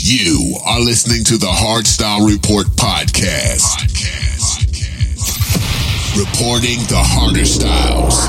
You are listening to the Hardstyle Report podcast. podcast. podcast. Reporting the harder styles.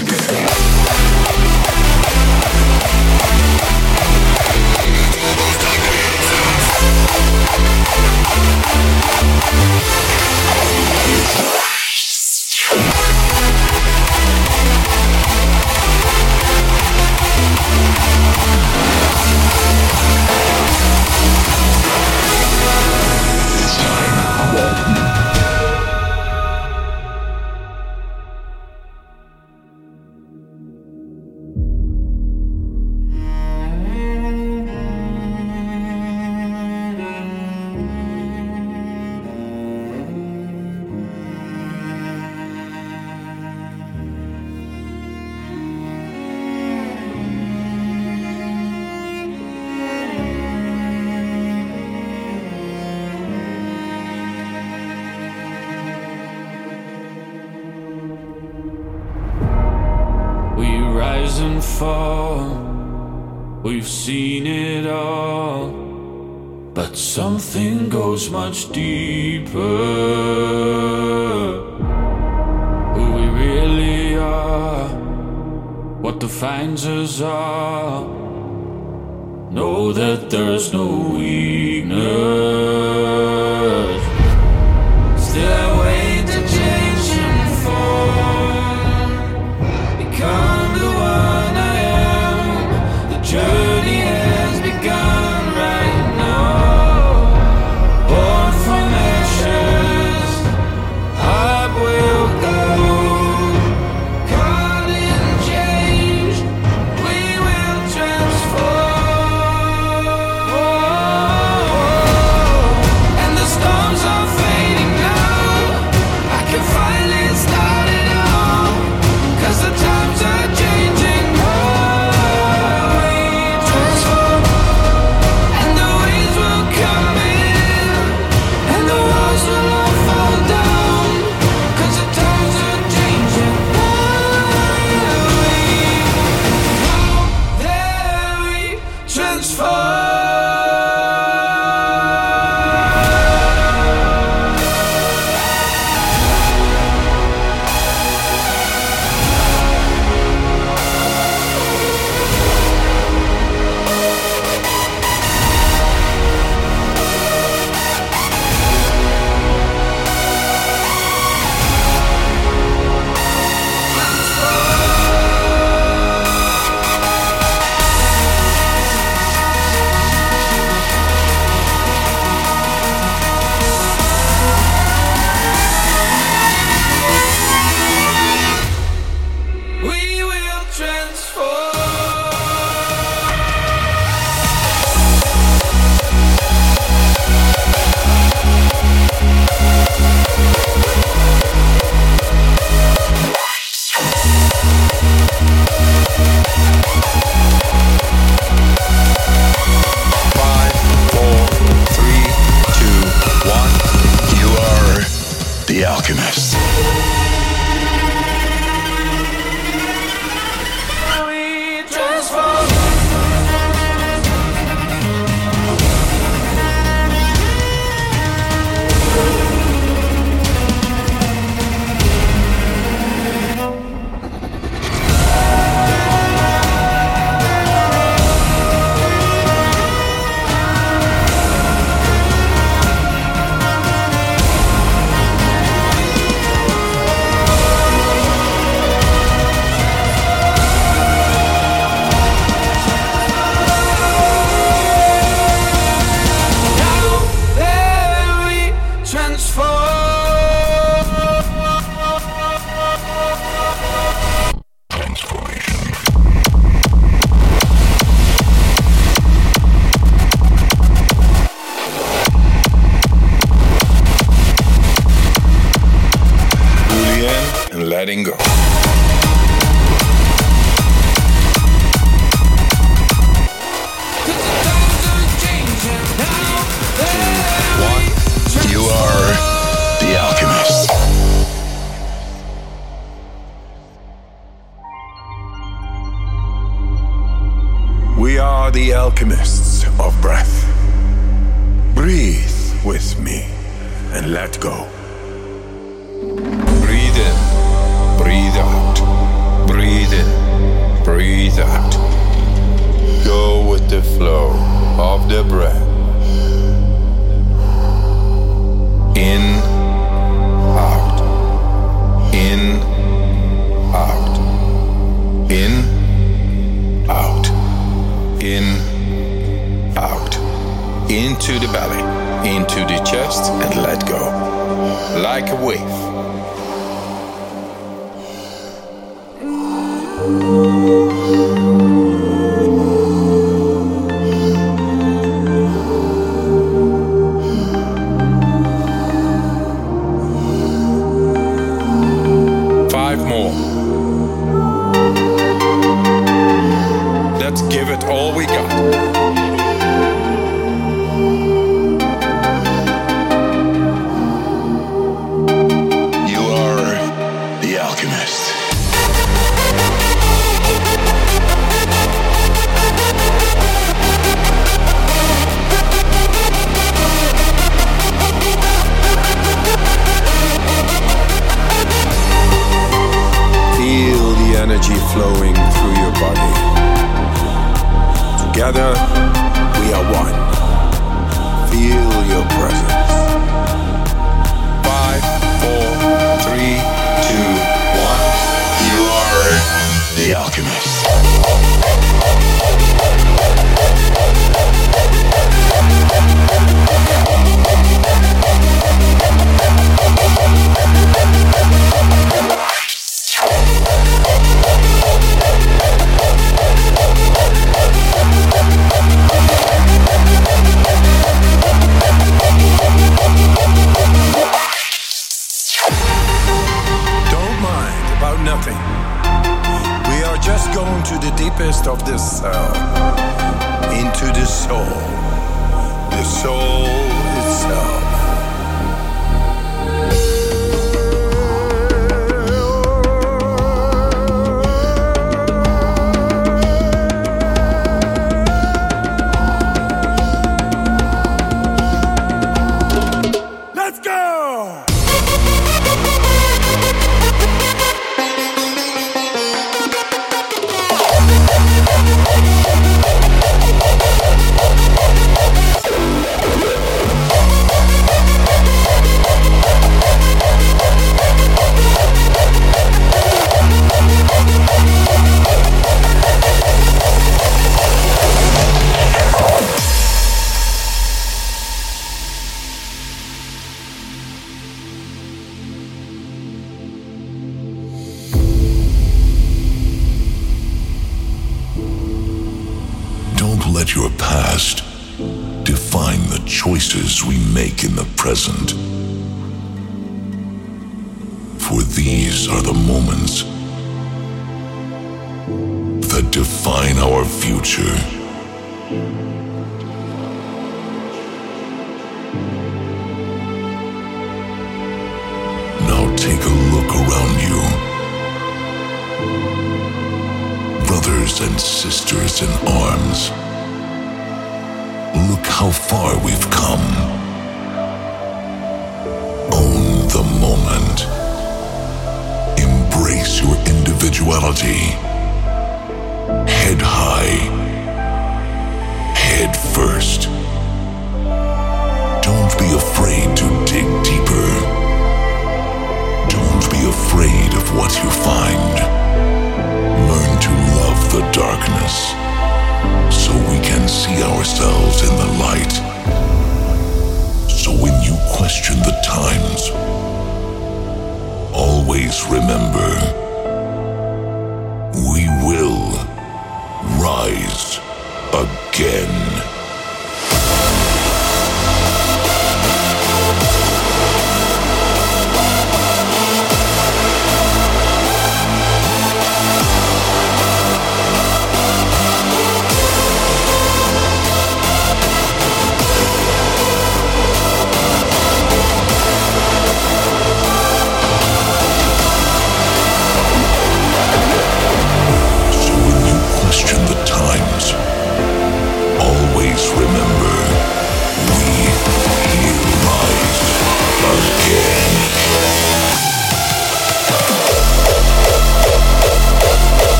together. Something goes much deeper. Who we really are, what defines us all. Know that there's no weakness. Still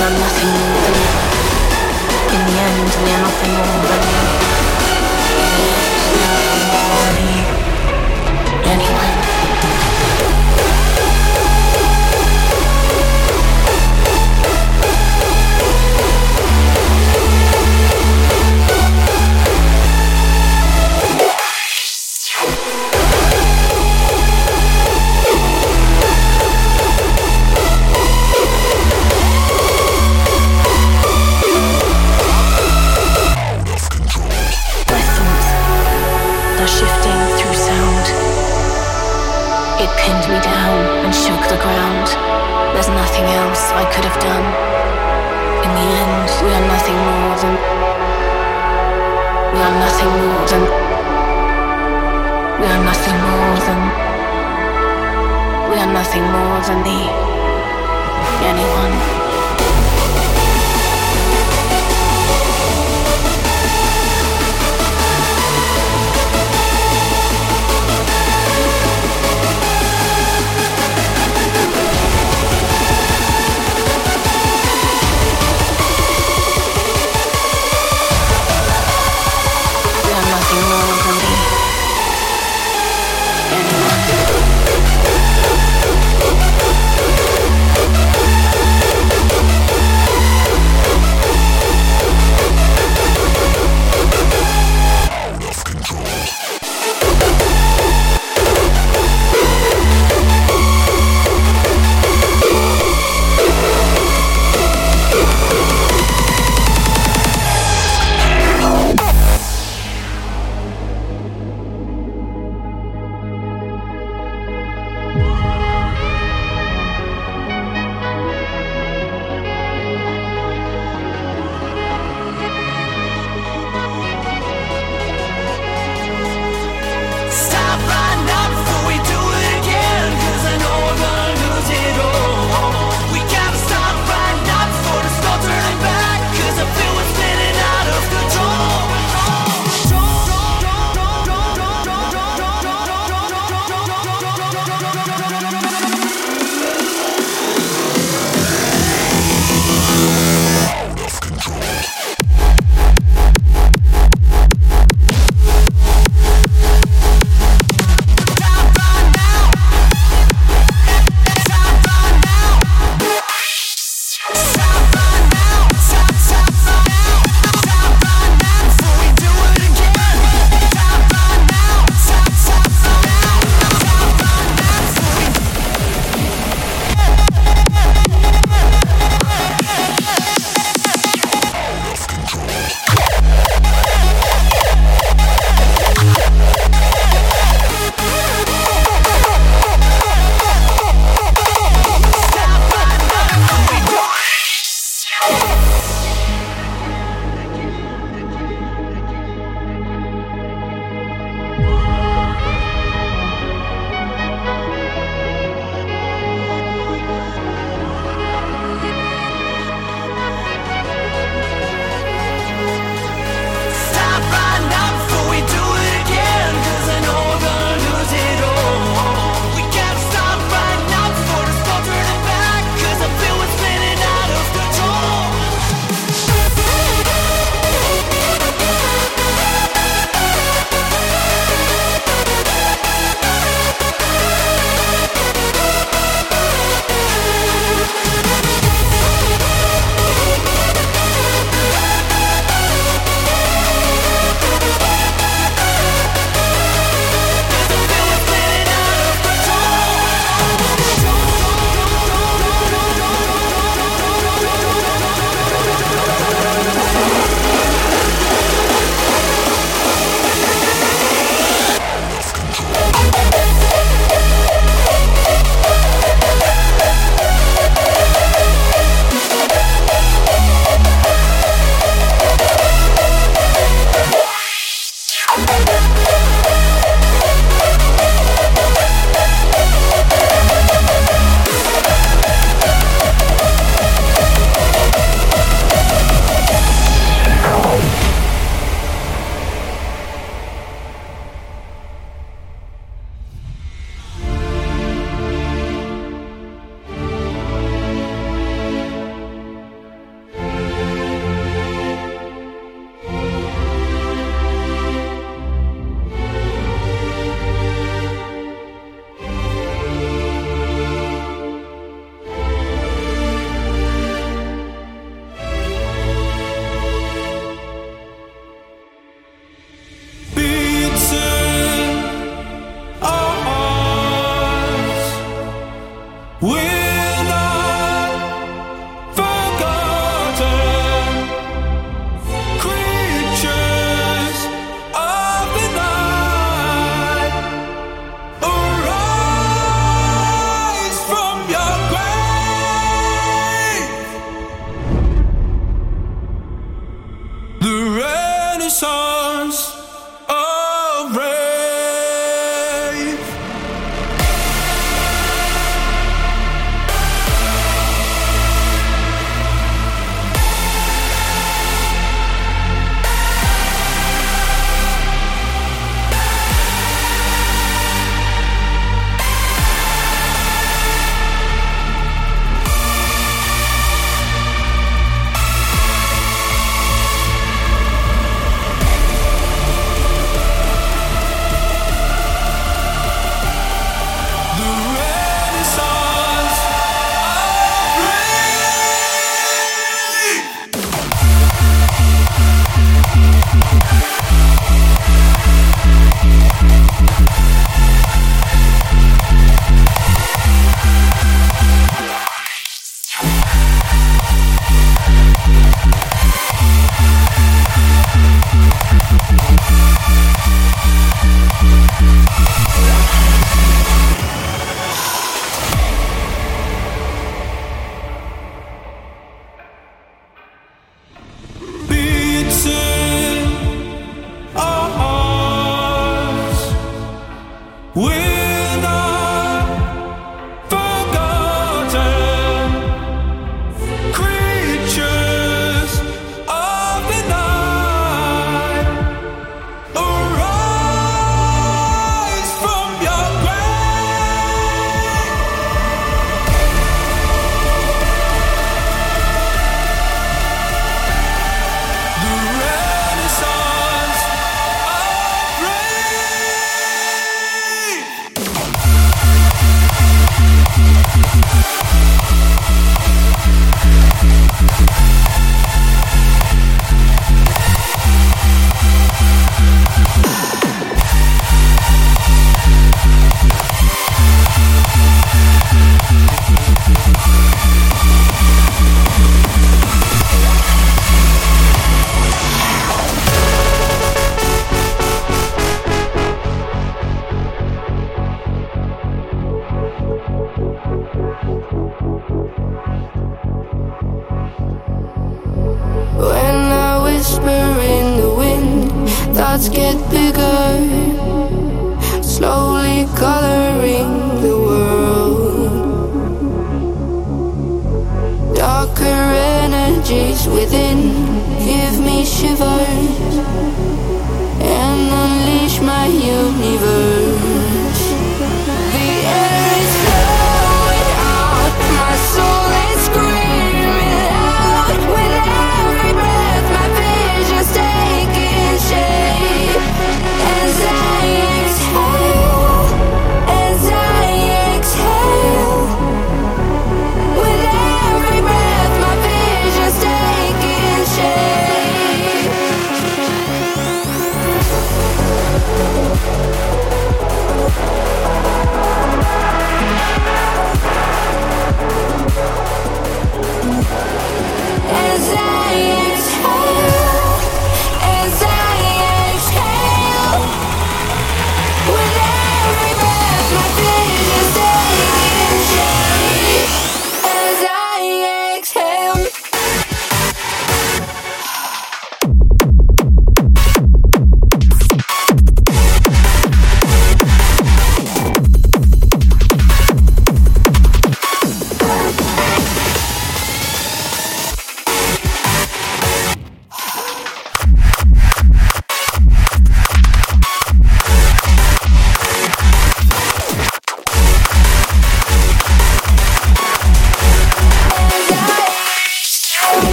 In the end, we are nothing more than Anyway. nothing else I could have done. In the end, we are nothing more than. We are nothing more than. We are nothing more than. We are nothing more than the. Anyone.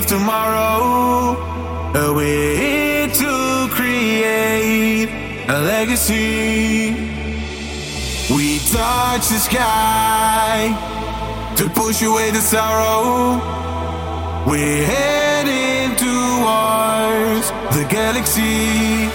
of tomorrow, a way to create a legacy. We touch the sky to push away the sorrow. We're heading towards the galaxy.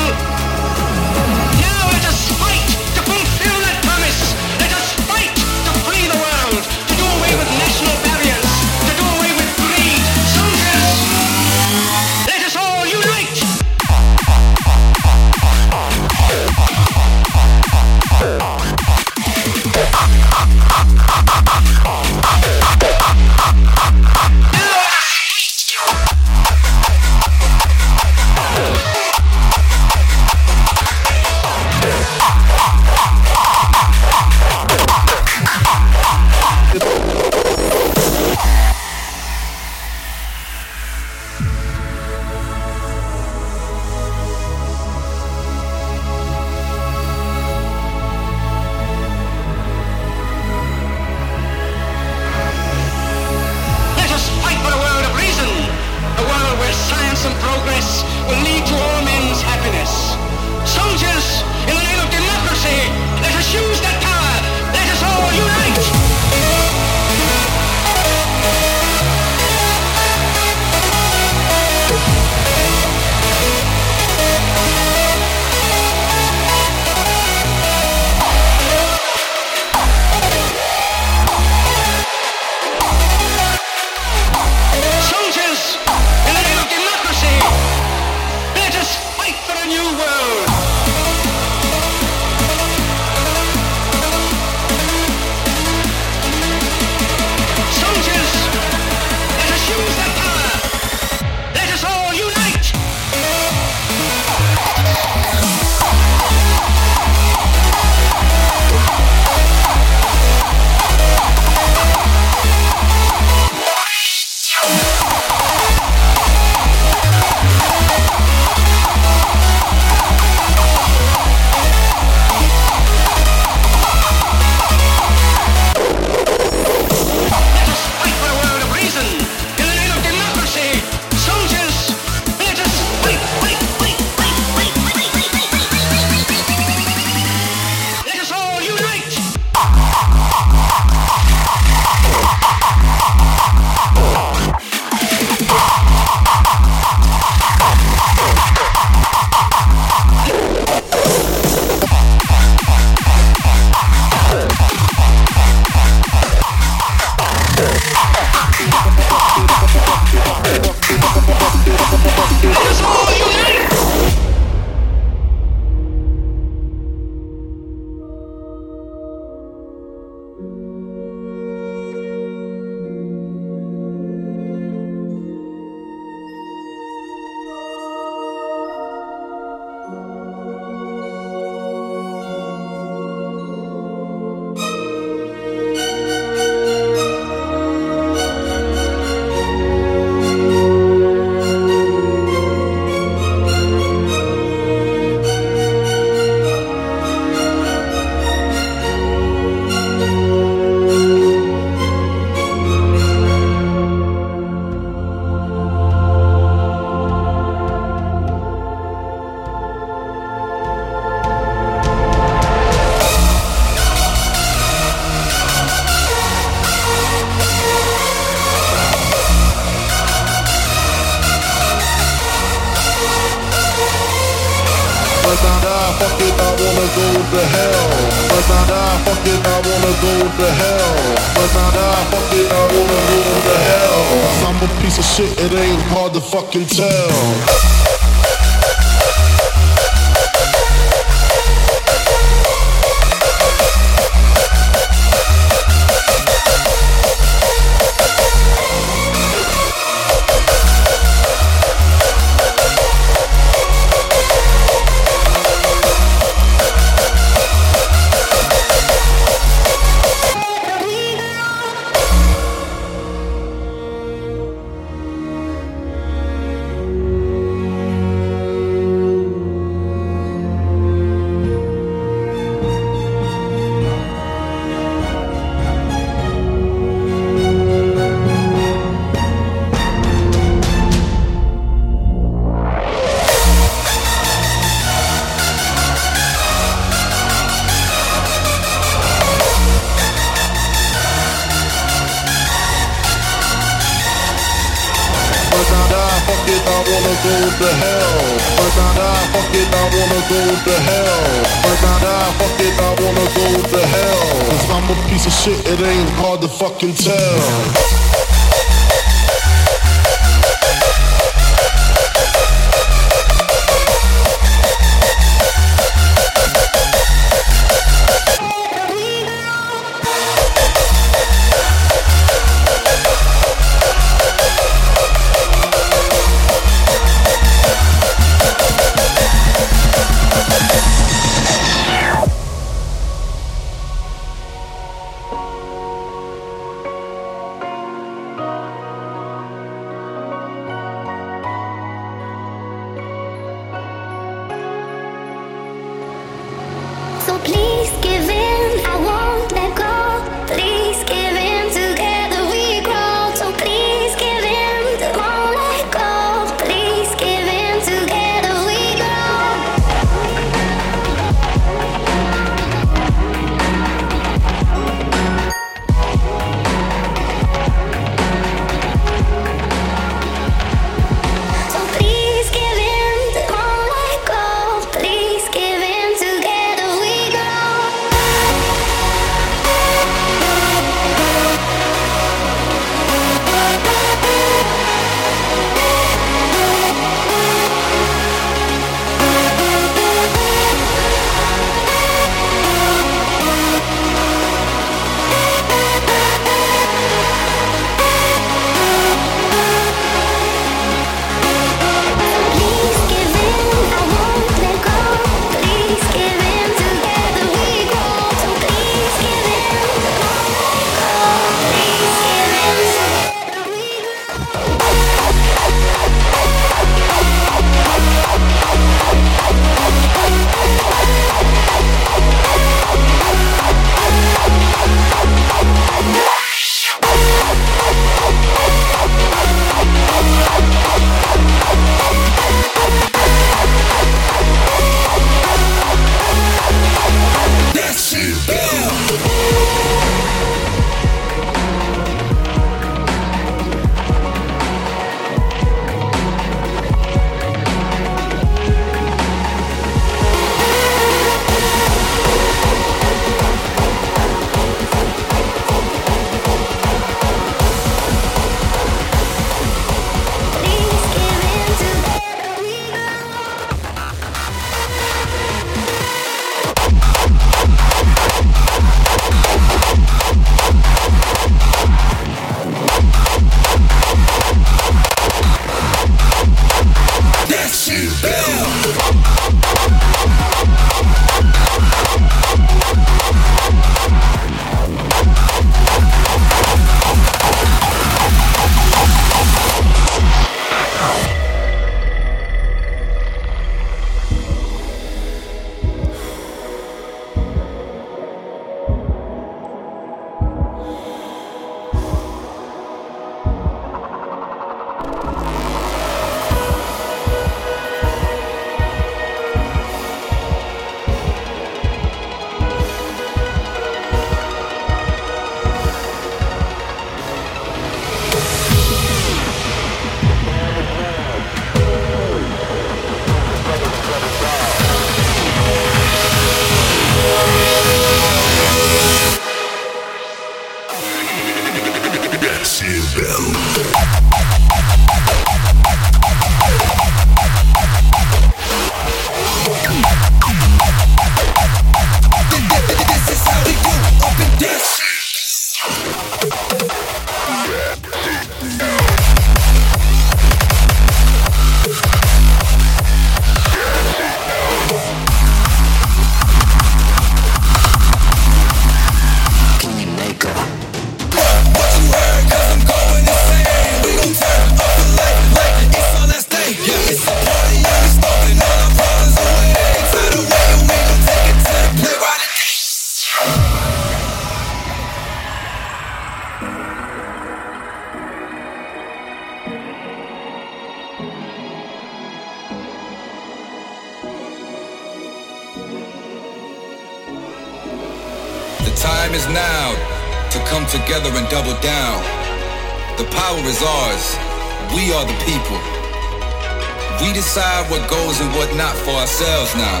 what goes and what not for ourselves now.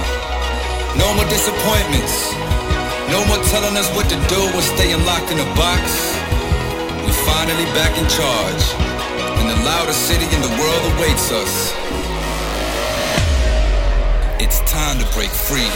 No more disappointments. No more telling us what to do or staying locked in a box. We're finally back in charge. And the loudest city in the world awaits us. It's time to break free.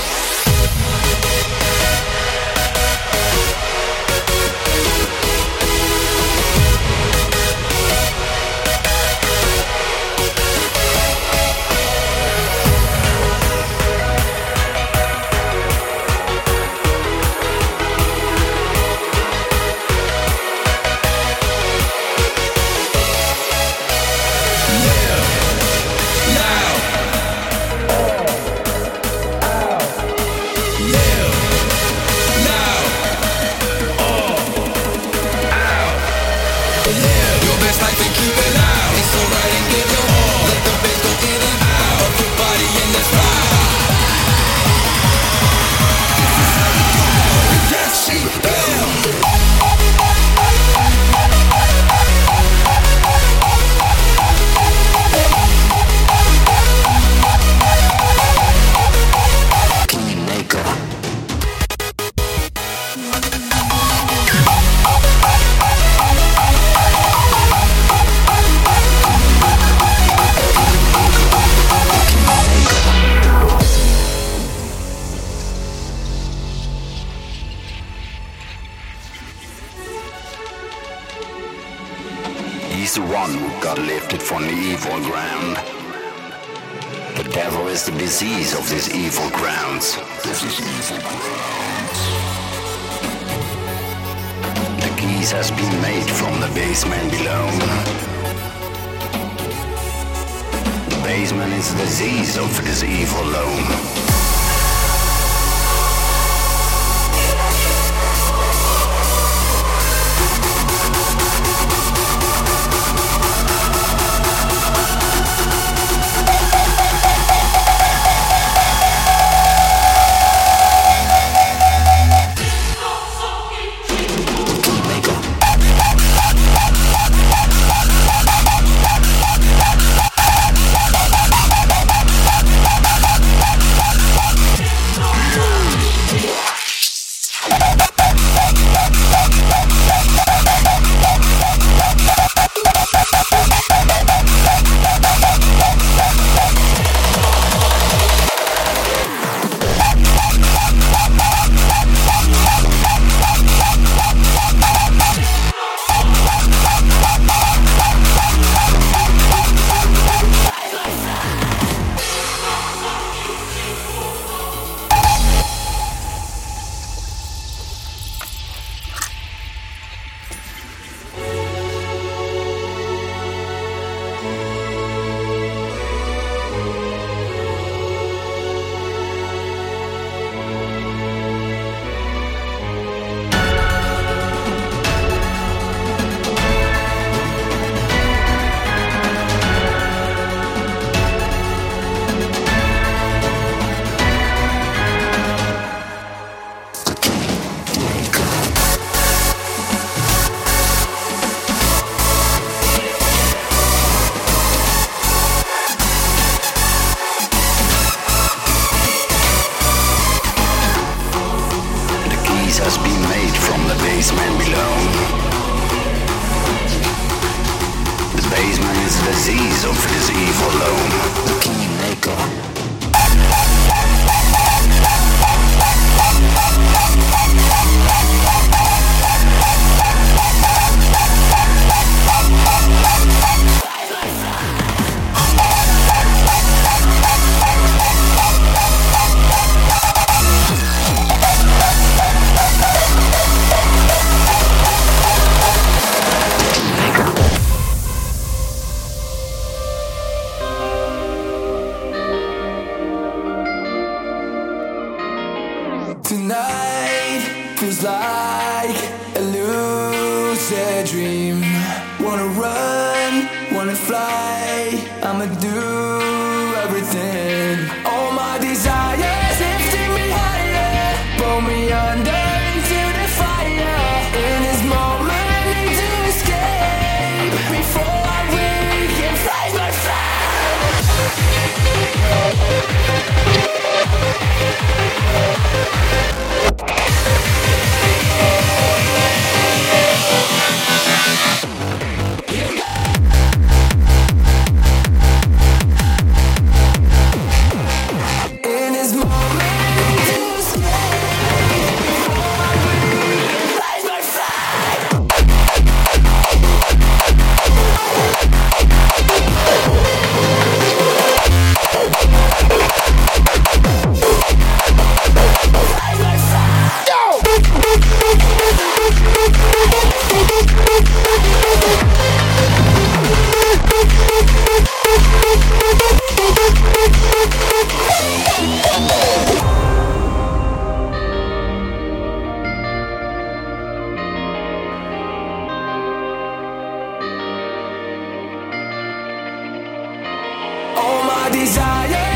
desire.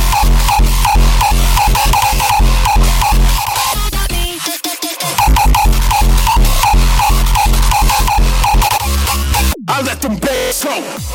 Let's.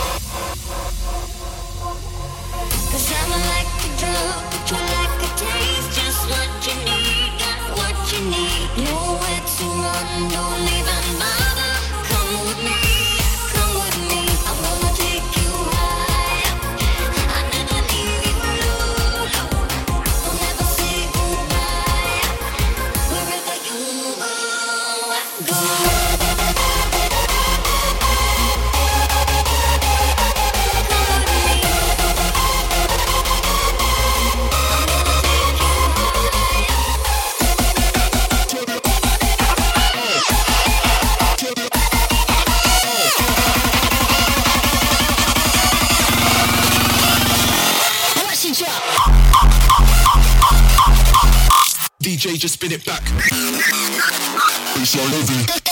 just spin it back. Baseline living.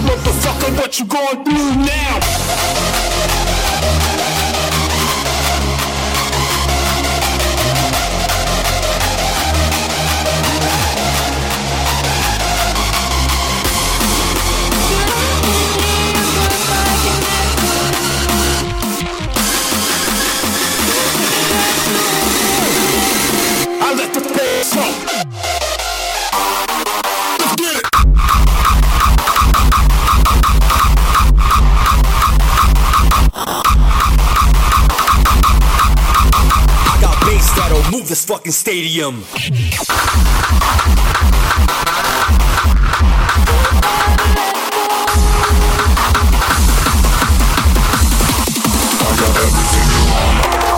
motherfucker, what you gonna do now? fucking stadium. I got everything you want.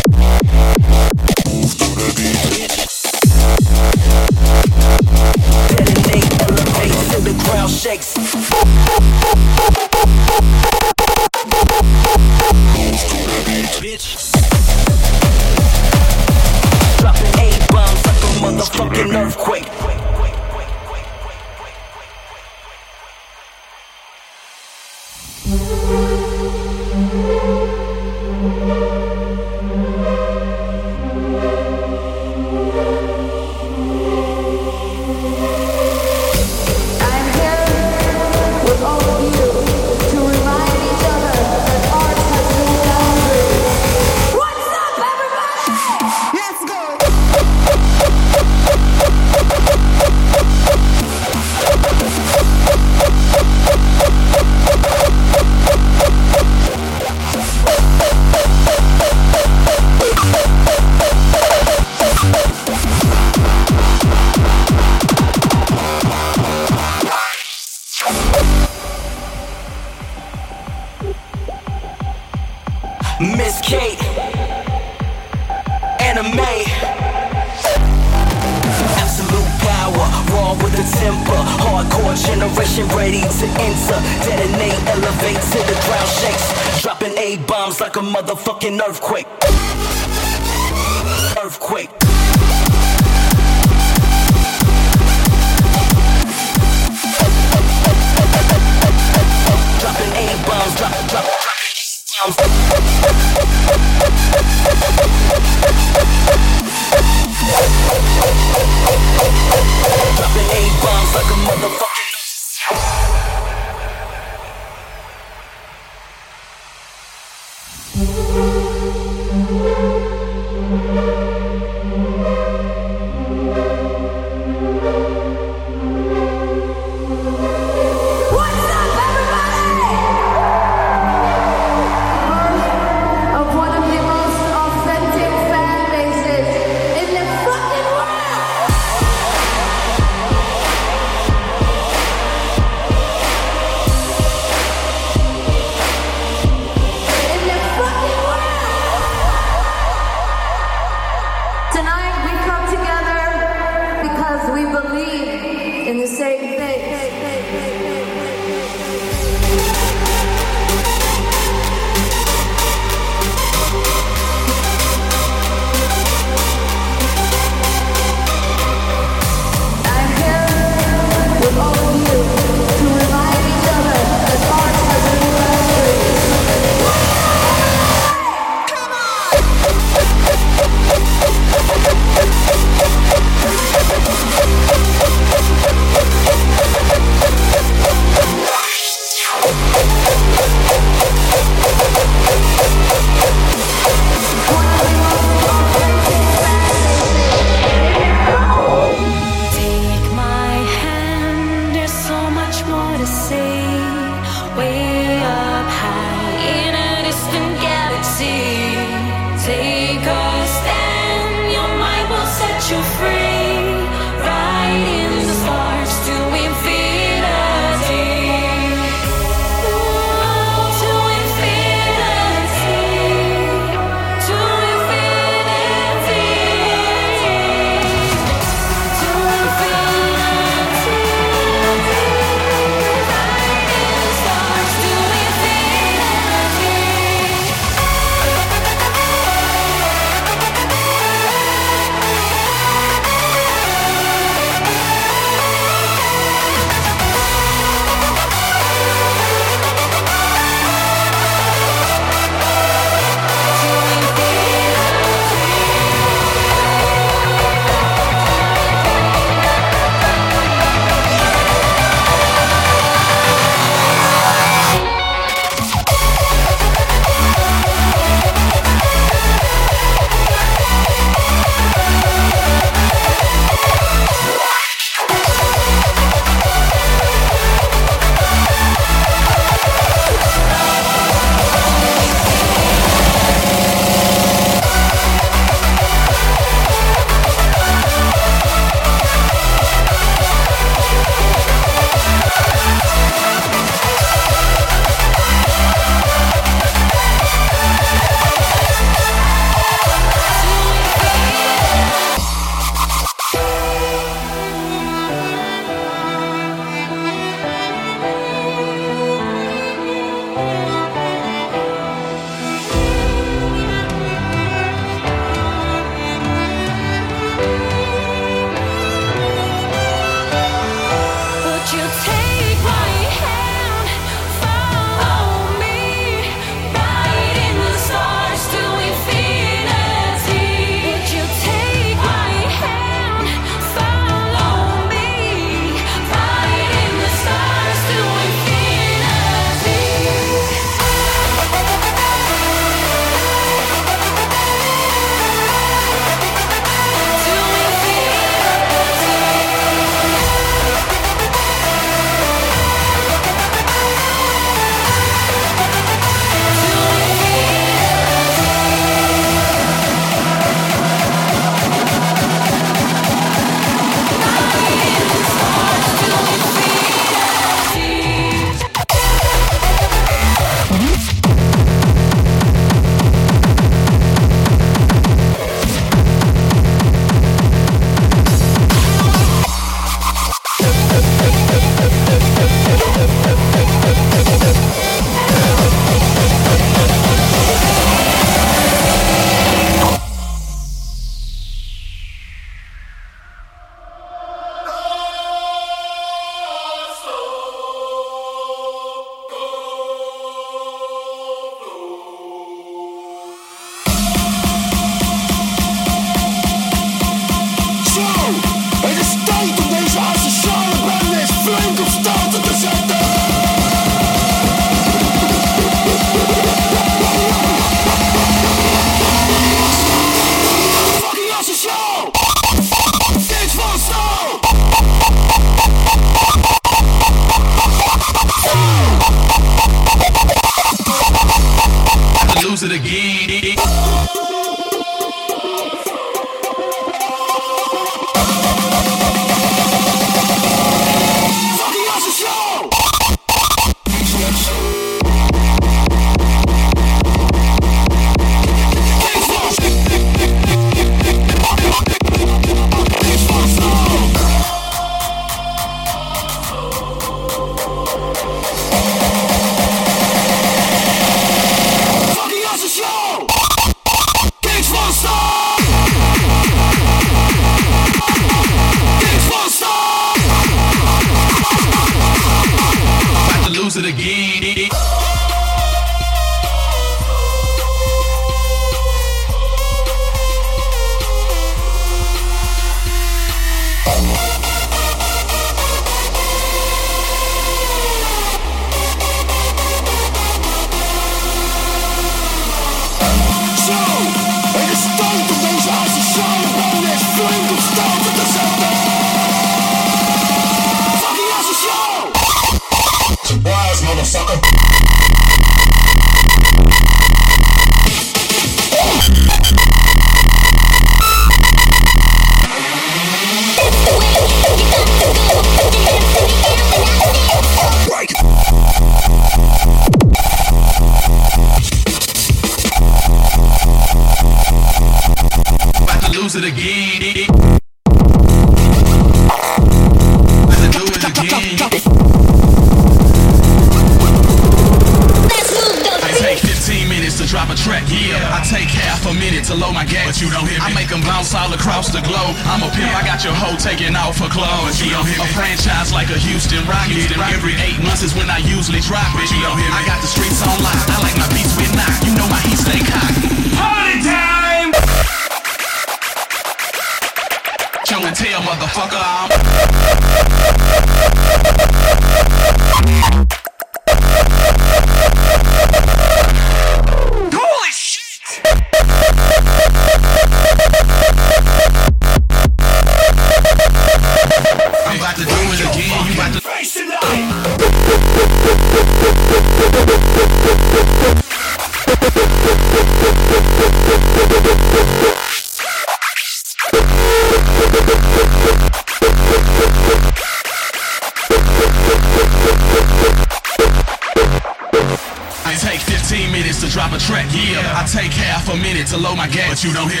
you don't hear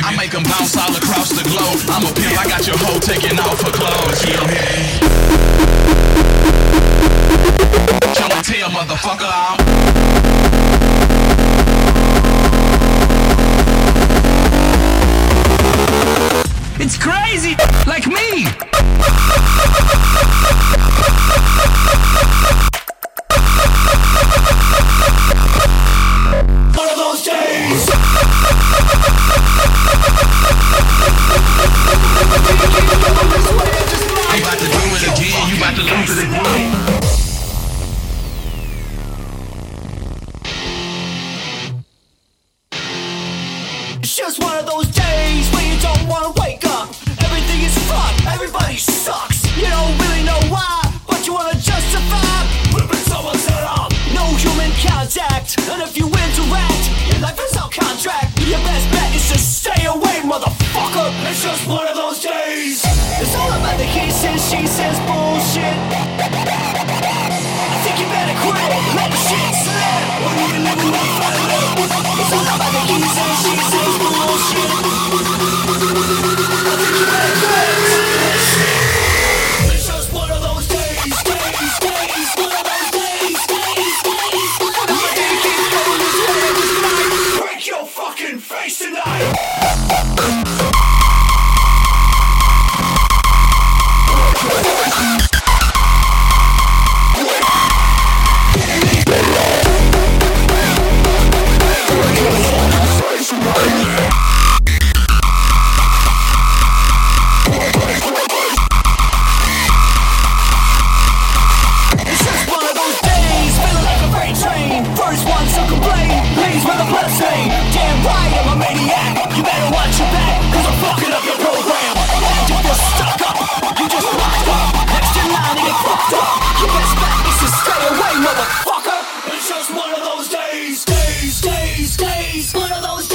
Days, days, One of those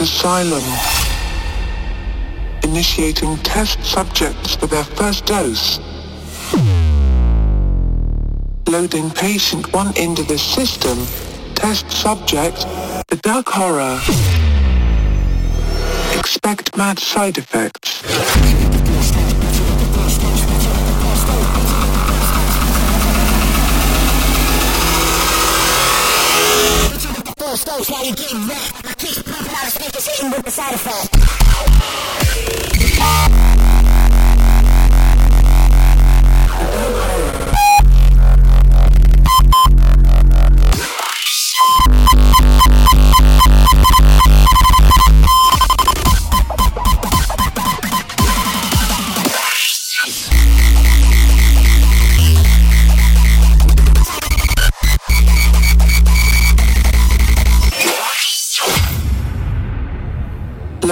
Asylum. Initiating test subjects for their first dose. Loading patient 1 into the system. Test subject, the dark horror. Expect mad side effects. With the side effect.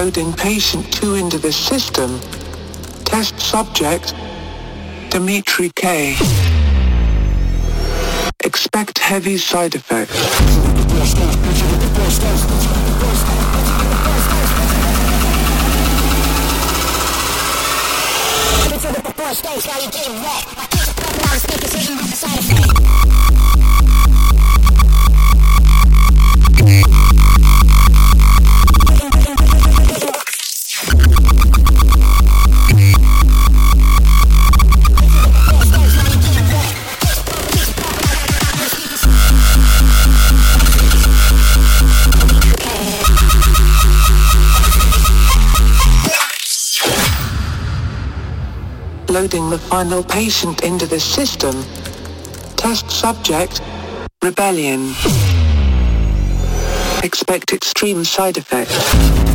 Loading patient 2 into the system. Test subject, Dimitri K. Expect heavy side effects. The final patient into the system. Test subject, Rebelion. Expect extreme side effects.